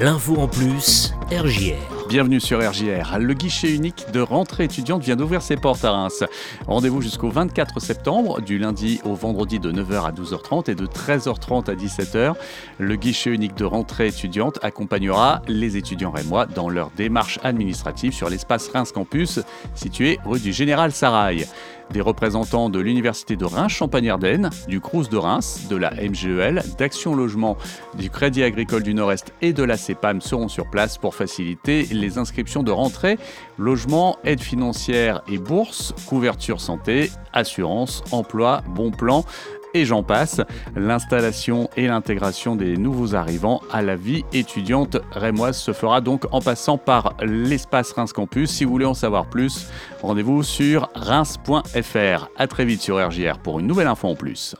L'info en plus, RJR. Bienvenue sur RJR. Le guichet unique de rentrée étudiante vient d'ouvrir ses portes à Reims. Rendez-vous jusqu'au 24 septembre, du lundi au vendredi de 9h à 12h30 et de 13h30 à 17h. Le guichet unique de rentrée étudiante accompagnera les étudiants rémois dans leur démarche administrative sur l'espace Reims Campus, situé rue du Général Sarail. Des représentants de l'Université de Reims-Champagne-Ardenne, du Crous de Reims, de la MGEL, d'Action Logement, du Crédit Agricole du Nord-Est et de la CEPAM seront sur place pour faciliter les inscriptions de rentrée, logement, aide financière et bourse, couverture santé, assurance, emploi, bon plan et j'en passe. L'installation et l'intégration des nouveaux arrivants à la vie étudiante rémoise se fera donc en passant par l'espace Reims Campus. Si vous voulez en savoir plus, rendez-vous sur reims.fr. A très vite sur RJR pour une nouvelle info en plus.